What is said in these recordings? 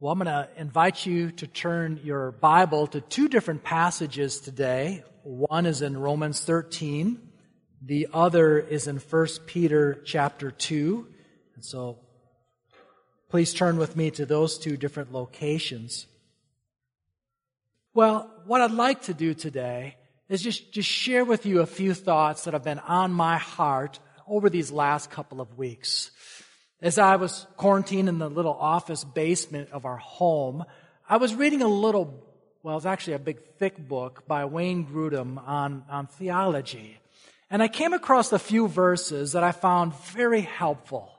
Well, I'm going to invite you to turn your Bible to two different passages today. One is in Romans 13. The other is in 1 Peter chapter 2. And so please turn with me to those two different locations. Well, what I'd like to do today is just, just share with you a few thoughts that have been on my heart over these last couple of weeks. As I was quarantined in the little office basement of our home, I was reading a little, well, it's actually a big thick book by Wayne Grudem on, on theology. And I came across a few verses that I found very helpful.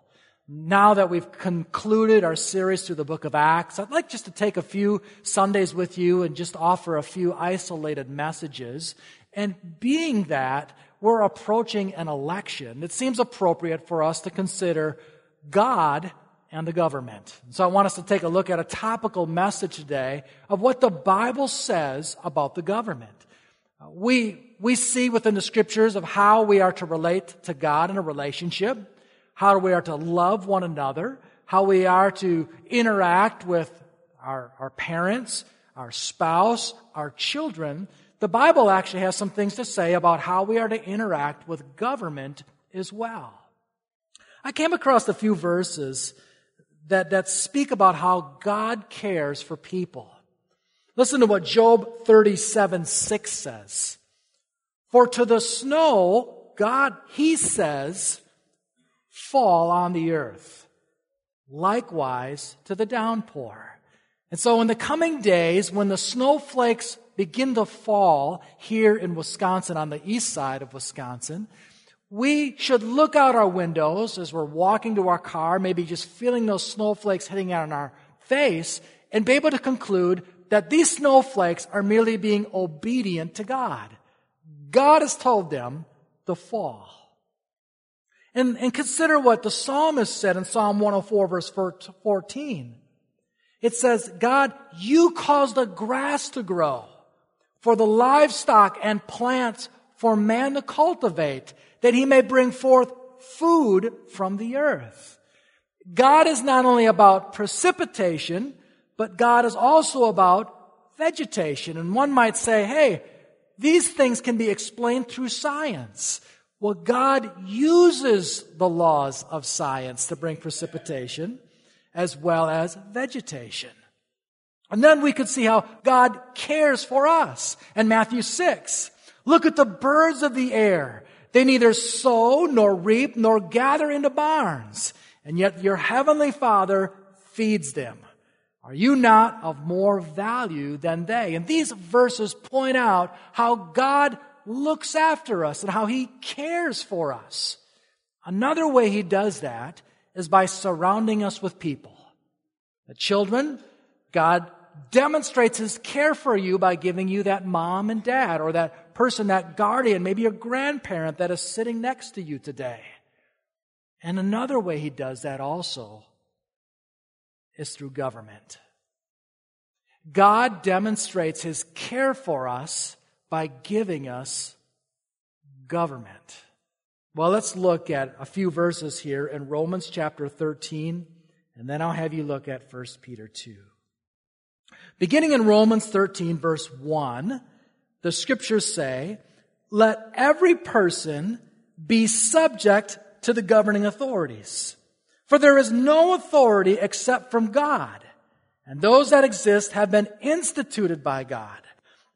Now that we've concluded our series through the book of Acts, I'd like just to take a few Sundays with you and just offer a few isolated messages. And being that we're approaching an election, it seems appropriate for us to consider God and the government. So I want us to take a look at a topical message today of what the Bible says about the government. We, we see within the scriptures of how we are to relate to God in a relationship, how we are to love one another, how we are to interact with our, our parents, our spouse, our children. The Bible actually has some things to say about how we are to interact with government as well. I came across a few verses that, that speak about how God cares for people. Listen to what Job 37 6 says. For to the snow, God, he says, fall on the earth. Likewise to the downpour. And so in the coming days, when the snowflakes begin to fall here in Wisconsin, on the east side of Wisconsin, we should look out our windows as we're walking to our car, maybe just feeling those snowflakes hitting on our face, and be able to conclude that these snowflakes are merely being obedient to God. God has told them to fall. And, and consider what the psalmist said in Psalm 104 verse 14. It says, God, you caused the grass to grow for the livestock and plants for man to cultivate that he may bring forth food from the earth. God is not only about precipitation, but God is also about vegetation. And one might say, hey, these things can be explained through science. Well, God uses the laws of science to bring precipitation as well as vegetation. And then we could see how God cares for us. In Matthew 6, look at the birds of the air. They neither sow nor reap nor gather into barns, and yet your heavenly Father feeds them. Are you not of more value than they? And these verses point out how God looks after us and how He cares for us. Another way He does that is by surrounding us with people. The children, God demonstrates his care for you by giving you that mom and dad or that person, that guardian, maybe a grandparent that is sitting next to you today. And another way he does that also is through government. God demonstrates his care for us by giving us government. Well, let's look at a few verses here in Romans chapter 13, and then I'll have you look at 1 Peter 2. Beginning in Romans 13 verse 1, the scriptures say, let every person be subject to the governing authorities. For there is no authority except from God, and those that exist have been instituted by God.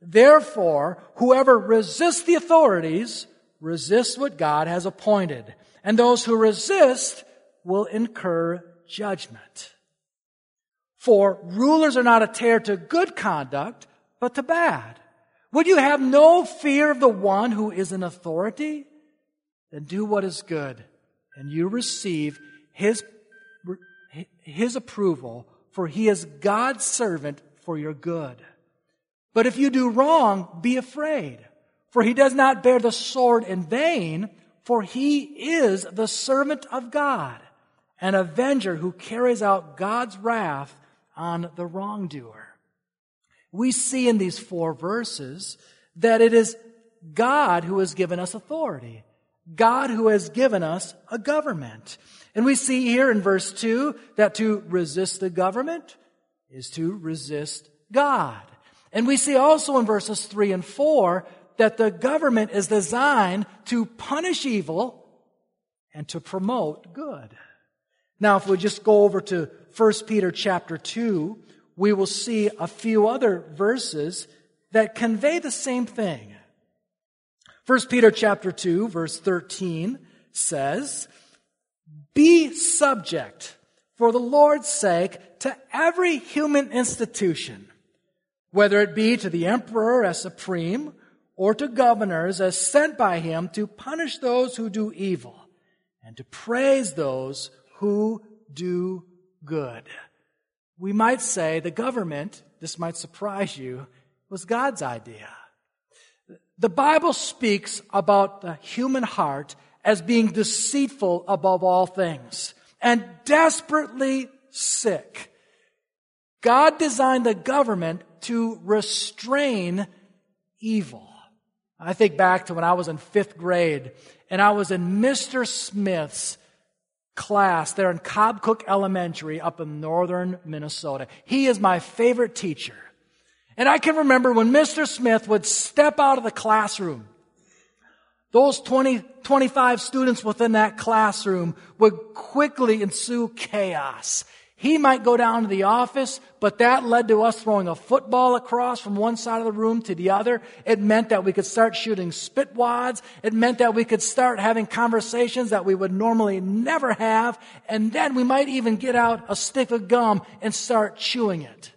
Therefore, whoever resists the authorities resists what God has appointed, and those who resist will incur judgment. For rulers are not a terror to good conduct, but to bad. Would you have no fear of the one who is in authority? Then do what is good, and you receive his, his approval, for he is God's servant for your good. But if you do wrong, be afraid, for he does not bear the sword in vain, for he is the servant of God, an avenger who carries out God's wrath on the wrongdoer. We see in these four verses that it is God who has given us authority. God who has given us a government. And we see here in verse 2 that to resist the government is to resist God. And we see also in verses 3 and 4 that the government is designed to punish evil and to promote good. Now, if we just go over to 1 Peter chapter 2, we will see a few other verses that convey the same thing. 1 Peter chapter 2 verse 13 says, Be subject for the Lord's sake to every human institution, whether it be to the emperor as supreme or to governors as sent by him to punish those who do evil and to praise those who do good. We might say the government, this might surprise you, was God's idea. The Bible speaks about the human heart as being deceitful above all things and desperately sick. God designed the government to restrain evil. I think back to when I was in fifth grade and I was in Mr. Smith's class there in Cobb Cook Elementary up in northern Minnesota. He is my favorite teacher. And I can remember when Mr. Smith would step out of the classroom, those 20, 25 students within that classroom would quickly ensue chaos. He might go down to the office, but that led to us throwing a football across from one side of the room to the other. It meant that we could start shooting spit wads. It meant that we could start having conversations that we would normally never have. And then we might even get out a stick of gum and start chewing it.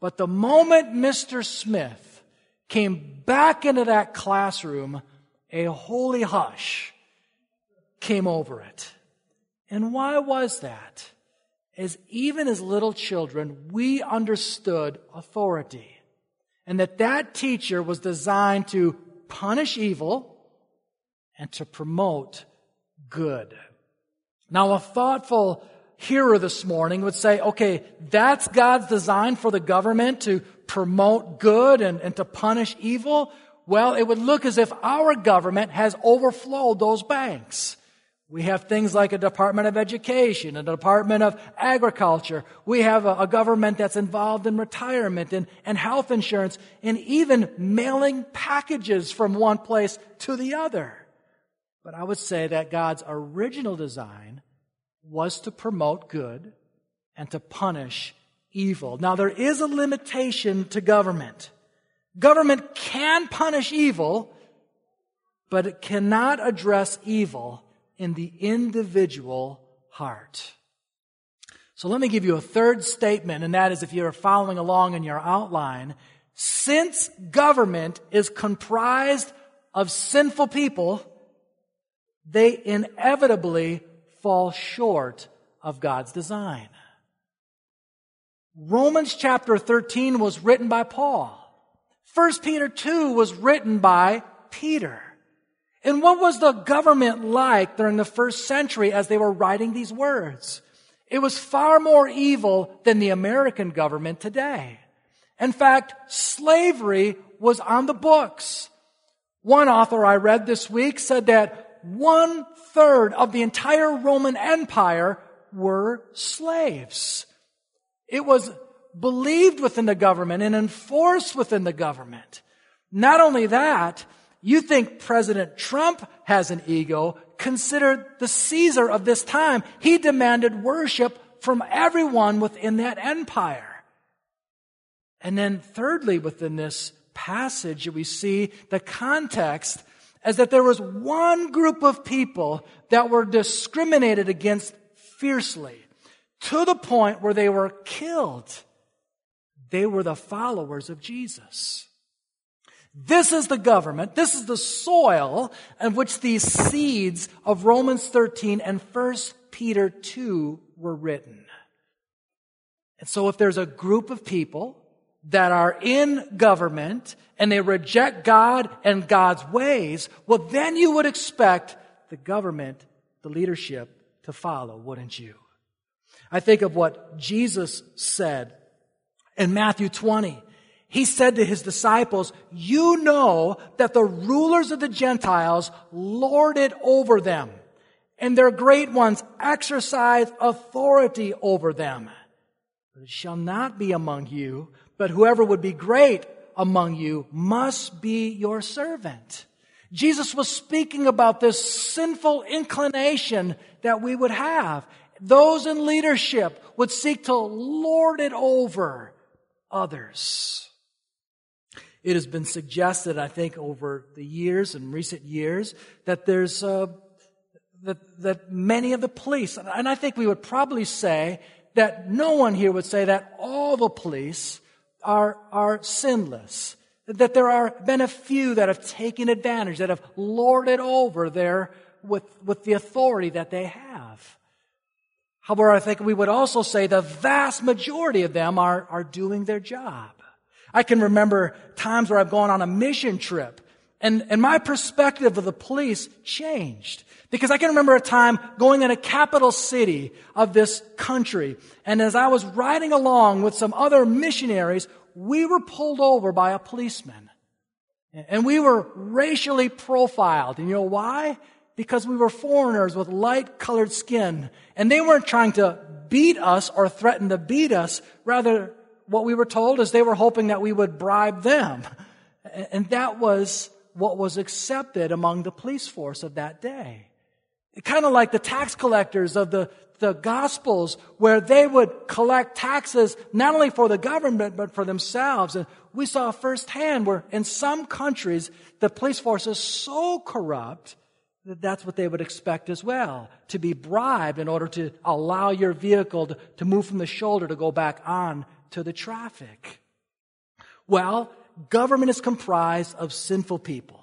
But the moment Mr. Smith came back into that classroom, a holy hush came over it. And why was that? As even as little children, we understood authority. And that that teacher was designed to punish evil and to promote good. Now, a thoughtful hearer this morning would say, okay, that's God's design for the government to promote good and, and to punish evil. Well, it would look as if our government has overflowed those banks. We have things like a Department of Education, a Department of Agriculture. We have a, a government that's involved in retirement and, and health insurance and even mailing packages from one place to the other. But I would say that God's original design was to promote good and to punish evil. Now, there is a limitation to government. Government can punish evil, but it cannot address evil in the individual heart. So let me give you a third statement, and that is if you're following along in your outline, since government is comprised of sinful people, they inevitably fall short of God's design. Romans chapter 13 was written by Paul. 1 Peter 2 was written by Peter. And what was the government like during the first century as they were writing these words? It was far more evil than the American government today. In fact, slavery was on the books. One author I read this week said that one third of the entire Roman Empire were slaves. It was believed within the government and enforced within the government. Not only that, you think President Trump has an ego. Consider the Caesar of this time. He demanded worship from everyone within that empire. And then thirdly, within this passage, we see the context as that there was one group of people that were discriminated against fiercely to the point where they were killed. They were the followers of Jesus. This is the government, this is the soil in which these seeds of Romans 13 and 1 Peter 2 were written. And so if there's a group of people that are in government and they reject God and God's ways, well, then you would expect the government, the leadership to follow, wouldn't you? I think of what Jesus said in Matthew 20. He said to his disciples, you know that the rulers of the Gentiles lord it over them and their great ones exercise authority over them. But it shall not be among you, but whoever would be great among you must be your servant. Jesus was speaking about this sinful inclination that we would have. Those in leadership would seek to lord it over others. It has been suggested, I think, over the years and recent years that there's uh, that that many of the police, and I think we would probably say that no one here would say that all the police are are sinless. That there are been a few that have taken advantage, that have lorded over their with with the authority that they have. However, I think we would also say the vast majority of them are, are doing their job. I can remember times where I've gone on a mission trip and, and my perspective of the police changed. Because I can remember a time going in a capital city of this country. And as I was riding along with some other missionaries, we were pulled over by a policeman. And we were racially profiled. And you know why? Because we were foreigners with light colored skin. And they weren't trying to beat us or threaten to beat us. Rather, what we were told is they were hoping that we would bribe them. And that was what was accepted among the police force of that day. Kind of like the tax collectors of the, the Gospels, where they would collect taxes not only for the government, but for themselves. And we saw firsthand where in some countries, the police force is so corrupt that that's what they would expect as well, to be bribed in order to allow your vehicle to, to move from the shoulder to go back on to the traffic? Well, government is comprised of sinful people,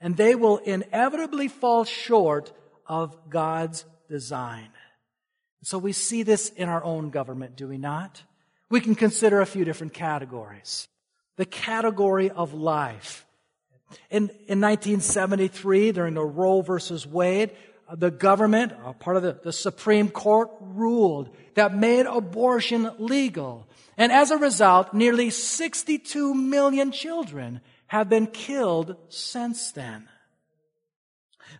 and they will inevitably fall short of God's design. So we see this in our own government, do we not? We can consider a few different categories. The category of life. In, in 1973, during the Roe versus Wade, the government, uh, part of the, the Supreme Court, ruled that made abortion legal. And as a result, nearly 62 million children have been killed since then.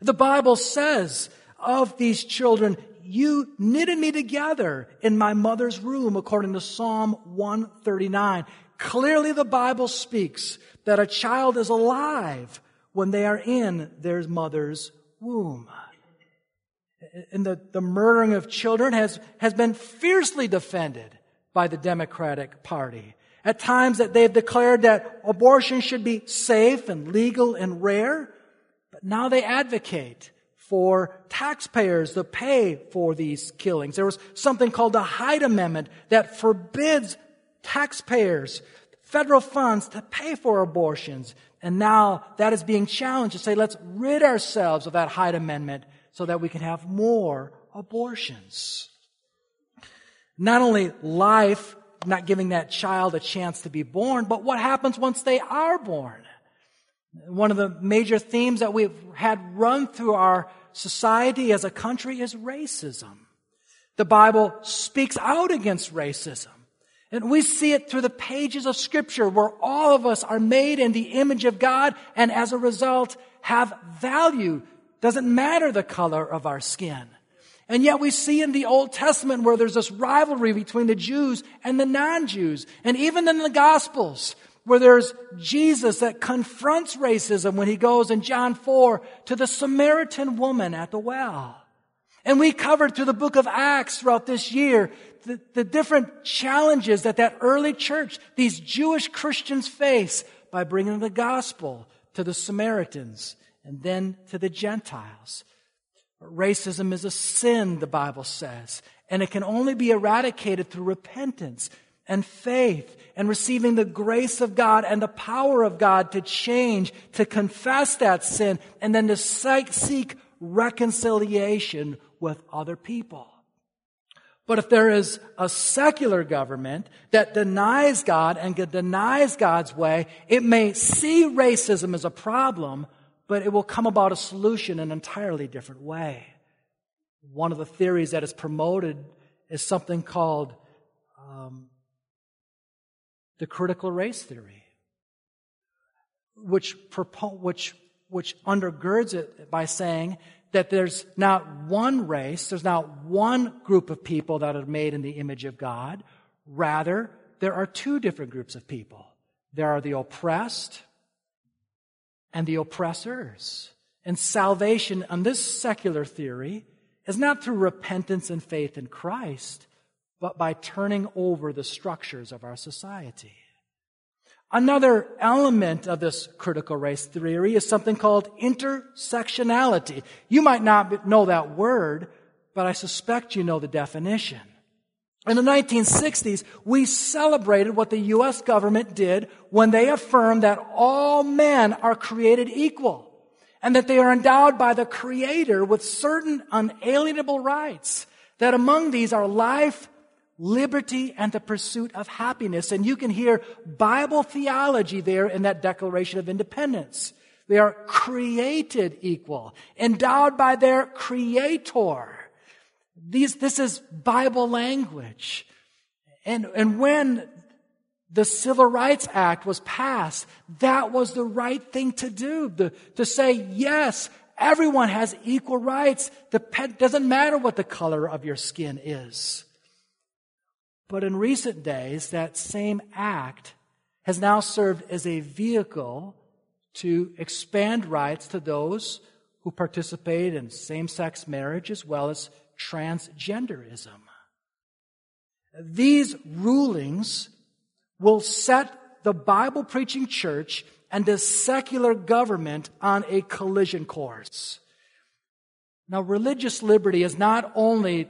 The Bible says of these children, you knitted me together in my mother's room, according to Psalm 139. Clearly the Bible speaks that a child is alive when they are in their mother's womb. And the, the murdering of children has, has been fiercely defended by the Democratic Party. At times that they've declared that abortion should be safe and legal and rare, but now they advocate for taxpayers to pay for these killings. There was something called the Hyde Amendment that forbids taxpayers federal funds to pay for abortions. And now that is being challenged to say, let's rid ourselves of that Hyde Amendment so that we can have more abortions. Not only life, not giving that child a chance to be born, but what happens once they are born. One of the major themes that we've had run through our society as a country is racism. The Bible speaks out against racism. And we see it through the pages of scripture where all of us are made in the image of God and as a result have value. Doesn't matter the color of our skin. And yet we see in the Old Testament where there's this rivalry between the Jews and the non-Jews. And even in the Gospels, where there's Jesus that confronts racism when he goes in John 4 to the Samaritan woman at the well. And we covered through the book of Acts throughout this year the, the different challenges that that early church, these Jewish Christians face by bringing the gospel to the Samaritans and then to the Gentiles. Racism is a sin, the Bible says, and it can only be eradicated through repentance and faith and receiving the grace of God and the power of God to change, to confess that sin, and then to seek reconciliation with other people. But if there is a secular government that denies God and denies God's way, it may see racism as a problem, but it will come about a solution in an entirely different way. One of the theories that is promoted is something called um, the critical race theory, which, which, which undergirds it by saying that there's not one race, there's not one group of people that are made in the image of God. Rather, there are two different groups of people there are the oppressed and the oppressors. And salvation, on this secular theory, is not through repentance and faith in Christ, but by turning over the structures of our society. Another element of this critical race theory is something called intersectionality. You might not know that word, but I suspect you know the definition. In the 1960s, we celebrated what the U.S. government did when they affirmed that all men are created equal and that they are endowed by the Creator with certain unalienable rights, that among these are life, liberty and the pursuit of happiness. And you can hear Bible theology there in that Declaration of Independence. They are created equal, endowed by their creator. These, this is Bible language. And, and when the Civil Rights Act was passed, that was the right thing to do. The, to say, yes, everyone has equal rights. Pet doesn't matter what the color of your skin is. But in recent days, that same act has now served as a vehicle to expand rights to those who participate in same sex marriage as well as transgenderism. These rulings will set the Bible preaching church and the secular government on a collision course. Now, religious liberty is not only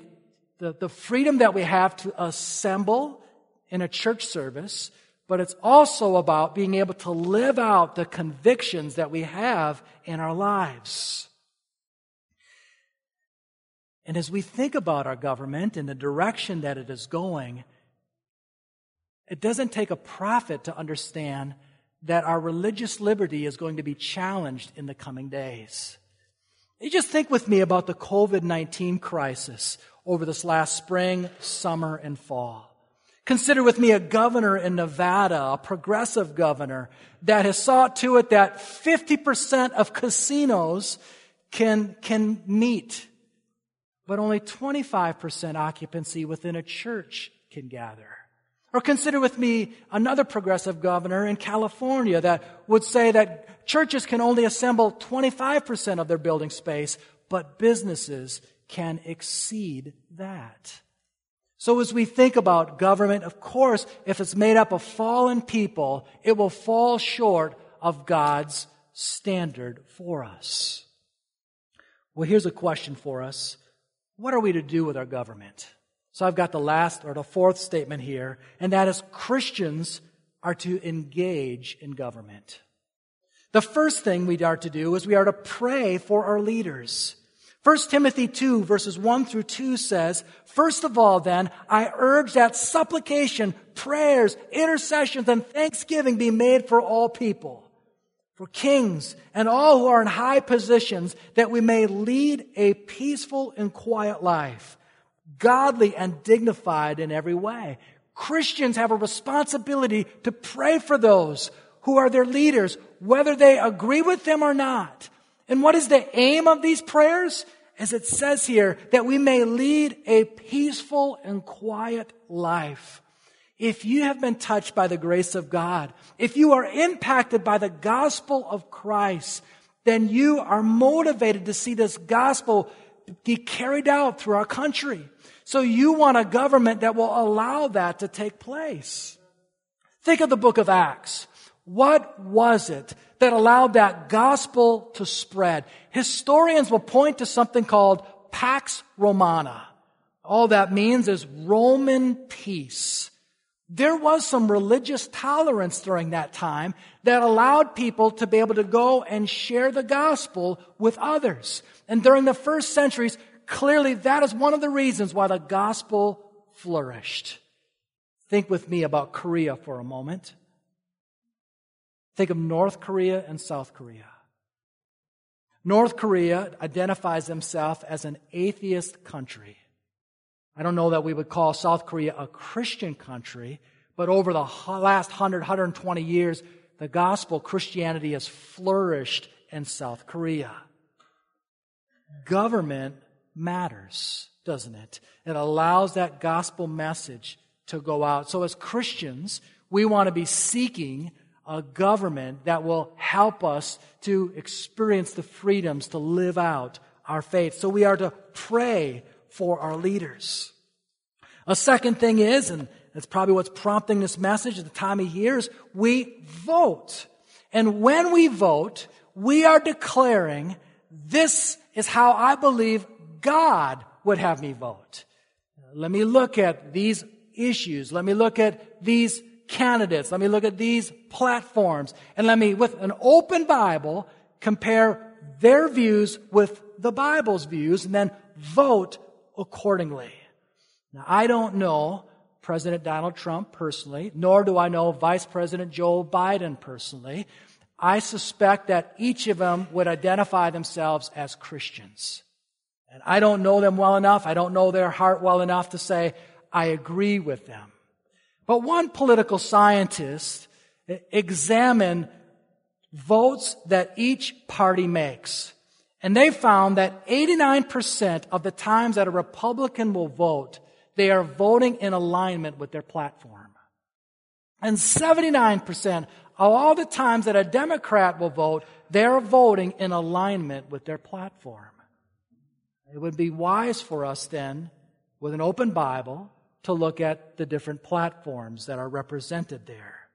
the, the freedom that we have to assemble in a church service, but it's also about being able to live out the convictions that we have in our lives. And as we think about our government and the direction that it is going, it doesn't take a prophet to understand that our religious liberty is going to be challenged in the coming days. You just think with me about the COVID 19 crisis over this last spring, summer, and fall. Consider with me a governor in Nevada, a progressive governor, that has sought to it that 50% of casinos can, can meet, but only 25% occupancy within a church can gather. Or consider with me another progressive governor in California that would say that churches can only assemble 25% of their building space, but businesses can exceed that. So as we think about government, of course, if it's made up of fallen people, it will fall short of God's standard for us. Well, here's a question for us. What are we to do with our government? So I've got the last or the fourth statement here, and that is Christians are to engage in government. The first thing we are to do is we are to pray for our leaders. 1 Timothy 2 verses 1 through 2 says, First of all then, I urge that supplication, prayers, intercessions, and thanksgiving be made for all people, for kings and all who are in high positions, that we may lead a peaceful and quiet life, godly and dignified in every way. Christians have a responsibility to pray for those who are their leaders, whether they agree with them or not. And what is the aim of these prayers? As it says here, that we may lead a peaceful and quiet life. If you have been touched by the grace of God, if you are impacted by the gospel of Christ, then you are motivated to see this gospel be carried out through our country. So you want a government that will allow that to take place. Think of the book of Acts. What was it that allowed that gospel to spread? Historians will point to something called Pax Romana. All that means is Roman peace. There was some religious tolerance during that time that allowed people to be able to go and share the gospel with others. And during the first centuries, clearly that is one of the reasons why the gospel flourished. Think with me about Korea for a moment. Think of North Korea and South Korea. North Korea identifies themselves as an atheist country. I don't know that we would call South Korea a Christian country, but over the last 100, 120 years, the gospel, Christianity has flourished in South Korea. Government matters, doesn't it? It allows that gospel message to go out. So as Christians, we want to be seeking a government that will help us to experience the freedoms to live out our faith. So we are to pray for our leaders. A second thing is, and that's probably what's prompting this message at the time of year, is we vote. And when we vote, we are declaring this is how I believe God would have me vote. Let me look at these issues. Let me look at these candidates. Let me look at these platforms. And let me, with an open Bible, compare their views with the Bible's views and then vote accordingly. Now, I don't know President Donald Trump personally, nor do I know Vice President Joe Biden personally. I suspect that each of them would identify themselves as Christians. And I don't know them well enough. I don't know their heart well enough to say I agree with them. But one political scientist examined votes that each party makes. And they found that 89% of the times that a Republican will vote, they are voting in alignment with their platform. And 79% of all the times that a Democrat will vote, they're voting in alignment with their platform. It would be wise for us then, with an open Bible, to look at the different platforms that are represented there.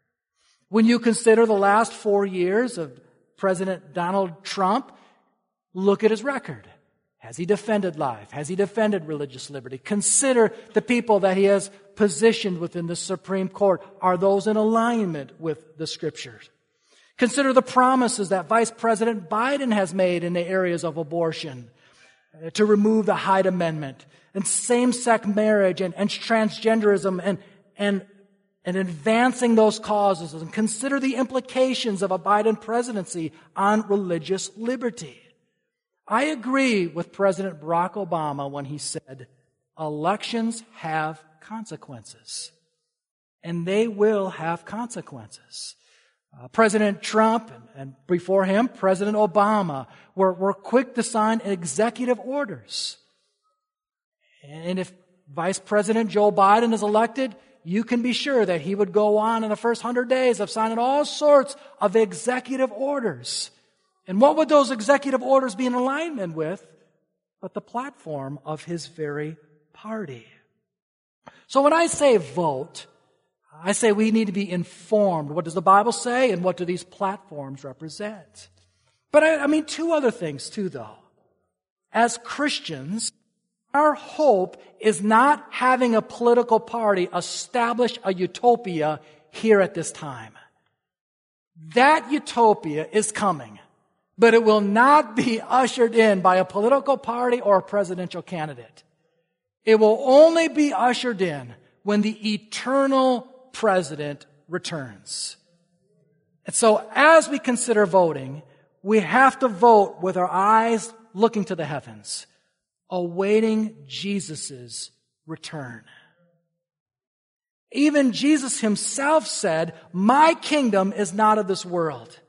When you consider the last four years of President Donald Trump, look at his record. Has he defended life? Has he defended religious liberty? Consider the people that he has positioned within the Supreme Court. Are those in alignment with the scriptures? Consider the promises that Vice President Biden has made in the areas of abortion uh, to remove the Hyde Amendment, and same-sex marriage and, and transgenderism and, and, and advancing those causes and consider the implications of a Biden presidency on religious liberty. I agree with President Barack Obama when he said, elections have consequences. And they will have consequences. Uh, President Trump and, and, before him, President Obama were, were quick to sign executive orders and if Vice President Joe Biden is elected, you can be sure that he would go on in the first hundred days of signing all sorts of executive orders. And what would those executive orders be in alignment with? But the platform of his very party. So when I say vote, I say we need to be informed. What does the Bible say and what do these platforms represent? But I, I mean two other things too though. As Christians, our hope is not having a political party establish a utopia here at this time. That utopia is coming, but it will not be ushered in by a political party or a presidential candidate. It will only be ushered in when the eternal president returns. And so as we consider voting, we have to vote with our eyes looking to the heavens awaiting Jesus' return. Even Jesus himself said, my kingdom is not of this world.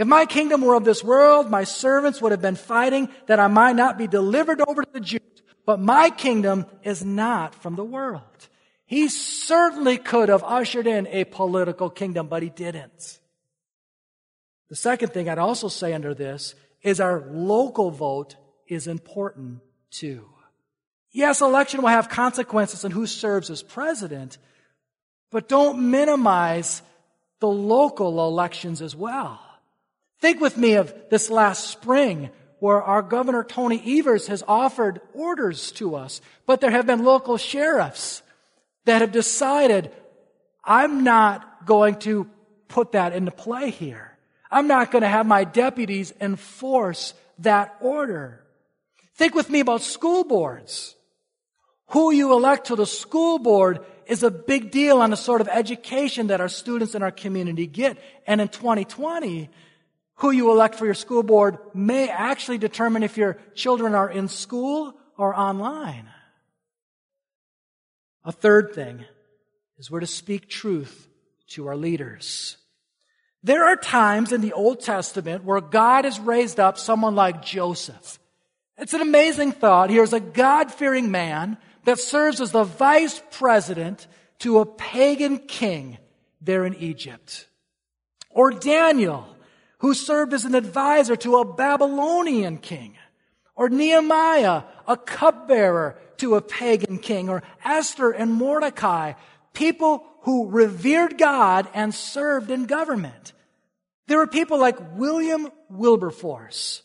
If my kingdom were of this world, my servants would have been fighting that I might not be delivered over to the Jews. But my kingdom is not from the world. He certainly could have ushered in a political kingdom, but he didn't. The second thing I'd also say under this is our local vote is important too. Yes, election will have consequences on who serves as president, but don't minimize the local elections as well. Think with me of this last spring where our governor Tony Evers has offered orders to us, but there have been local sheriffs that have decided, I'm not going to put that into play here. I'm not going to have my deputies enforce that order. Think with me about school boards. Who you elect to the school board is a big deal on the sort of education that our students in our community get. And in 2020, who you elect for your school board may actually determine if your children are in school or online. A third thing is we're to speak truth to our leaders. There are times in the Old Testament where God has raised up someone like Joseph it's an amazing thought. Here's a God-fearing man that serves as the vice president to a pagan king there in Egypt. Or Daniel, who served as an advisor to a Babylonian king. Or Nehemiah, a cupbearer to a pagan king. Or Esther and Mordecai, people who revered God and served in government. There were people like William Wilberforce,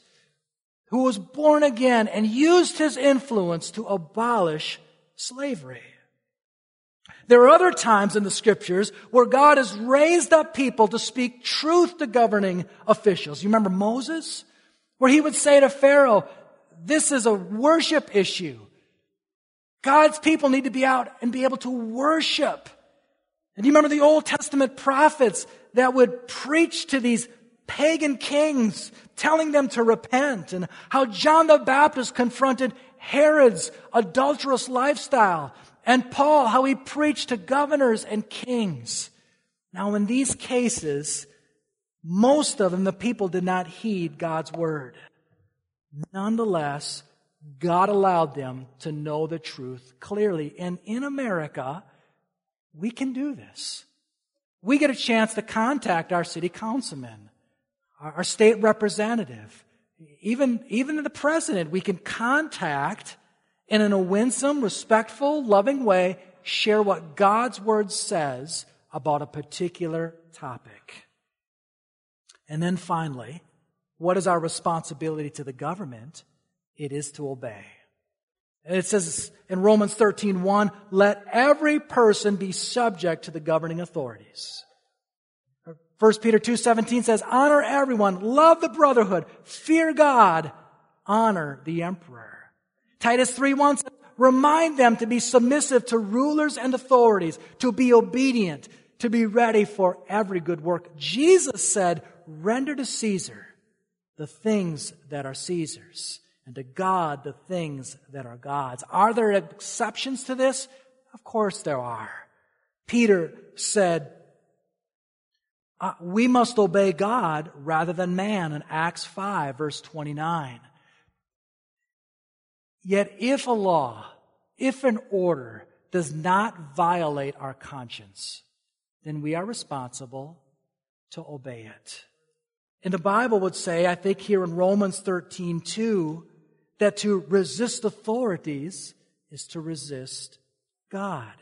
who was born again and used his influence to abolish slavery. There are other times in the scriptures where God has raised up people to speak truth to governing officials. You remember Moses? Where he would say to Pharaoh, this is a worship issue. God's people need to be out and be able to worship. And you remember the Old Testament prophets that would preach to these pagan kings, telling them to repent, and how John the Baptist confronted Herod's adulterous lifestyle and Paul, how he preached to governors and kings. Now, in these cases, most of them, the people did not heed God's word. Nonetheless, God allowed them to know the truth clearly. And in America, we can do this. We get a chance to contact our city councilman, our state representative, even, even the president. We can contact and in a winsome, respectful, loving way, share what God's word says about a particular topic. And then finally, what is our responsibility to the government? It is to obey. It says in Romans 13, 1, let every person be subject to the governing authorities. 1 Peter 2, 17 says, honor everyone, love the brotherhood, fear God, honor the emperor. Titus 3 1 says, remind them to be submissive to rulers and authorities, to be obedient, to be ready for every good work. Jesus said, render to Caesar the things that are Caesar's, and to God the things that are God's. Are there exceptions to this? Of course there are. Peter said, uh, we must obey God rather than man in Acts 5 verse 29. Yet if a law, if an order does not violate our conscience, then we are responsible to obey it. And the Bible would say, I think here in Romans 13, 2, that to resist authorities is to resist God.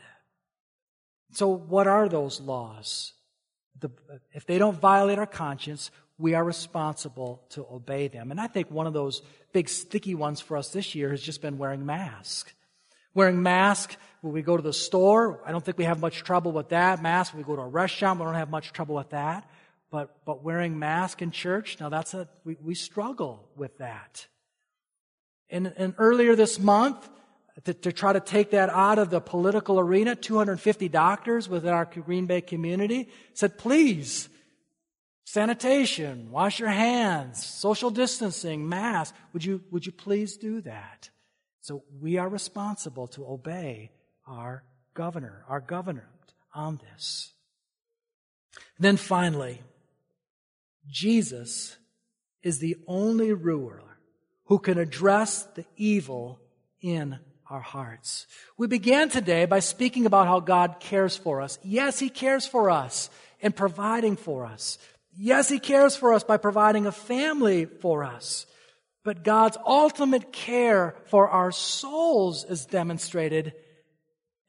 So what are those laws? The, if they don't violate our conscience, we are responsible to obey them. And I think one of those big sticky ones for us this year has just been wearing masks. Wearing masks when we go to the store, I don't think we have much trouble with that. Mask when we go to a restaurant, we don't have much trouble with that. But, but wearing mask in church, now that's a, we, we struggle with that. And, and earlier this month, to, to, try to take that out of the political arena, 250 doctors within our Green Bay community said, please, Sanitation, wash your hands, social distancing, mask. Would you, would you please do that? So we are responsible to obey our governor, our governor on this. then finally, Jesus is the only ruler who can address the evil in our hearts. We began today by speaking about how God cares for us. Yes, He cares for us and providing for us. Yes, He cares for us by providing a family for us. But God's ultimate care for our souls is demonstrated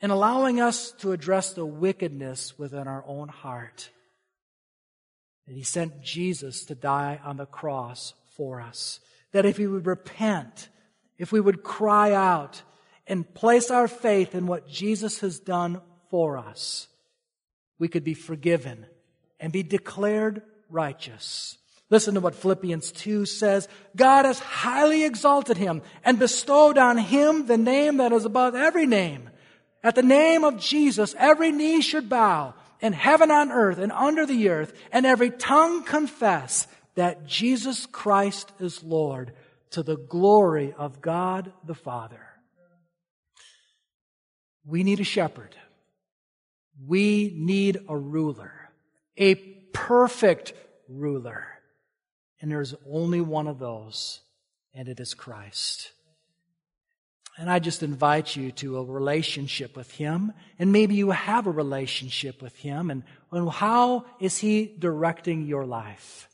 in allowing us to address the wickedness within our own heart. That He sent Jesus to die on the cross for us. That if we would repent, if we would cry out and place our faith in what Jesus has done for us, we could be forgiven and be declared righteous. Listen to what Philippians 2 says. God has highly exalted him and bestowed on him the name that is above every name. At the name of Jesus, every knee should bow in heaven on earth and under the earth, and every tongue confess that Jesus Christ is Lord to the glory of God the Father. We need a shepherd. We need a ruler, a perfect ruler. And there's only one of those, and it is Christ. And I just invite you to a relationship with Him. And maybe you have a relationship with Him. And, and how is He directing your life?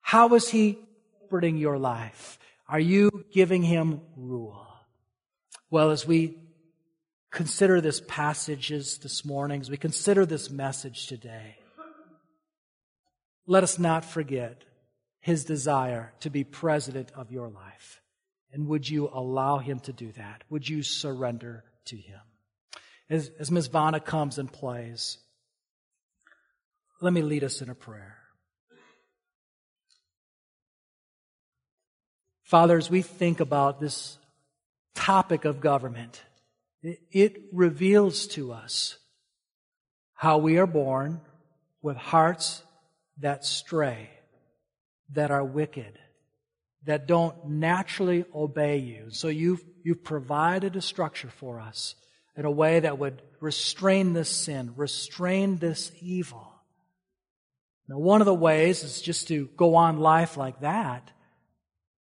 How is He shepherding your life? Are you giving Him rule? Well, as we consider this passages this morning, as we consider this message today, let us not forget His desire to be president of your life. And would you allow him to do that? Would you surrender to him? As, as Ms. Vanna comes and plays, let me lead us in a prayer. Father, as we think about this topic of government, it, it reveals to us how we are born with hearts that stray, that are wicked that don't naturally obey you. So you've, you've provided a structure for us in a way that would restrain this sin, restrain this evil. Now, one of the ways is just to go on life like that,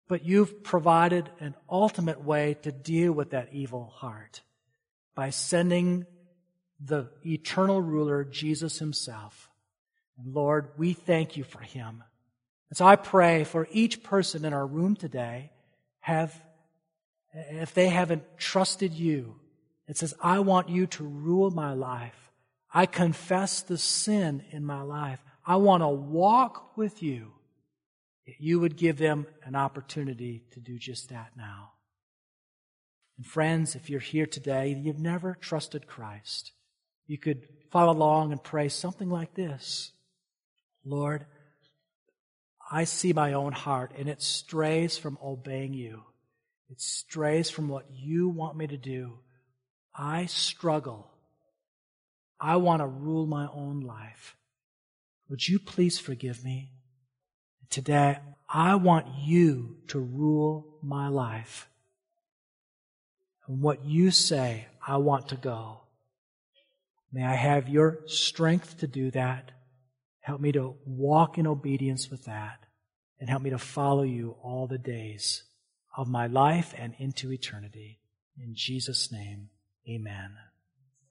but you've provided an ultimate way to deal with that evil heart by sending the eternal ruler, Jesus himself. And Lord, we thank you for him. And so I pray for each person in our room today have, if they haven't trusted you, it says, I want you to rule my life. I confess the sin in my life. I want to walk with you. You would give them an opportunity to do just that now. And friends, if you're here today, you've never trusted Christ, you could follow along and pray something like this Lord, I see my own heart and it strays from obeying you. It strays from what you want me to do. I struggle. I want to rule my own life. Would you please forgive me? Today, I want you to rule my life. And what you say, I want to go. May I have your strength to do that. Help me to walk in obedience with that and help me to follow you all the days of my life and into eternity. In Jesus' name, amen.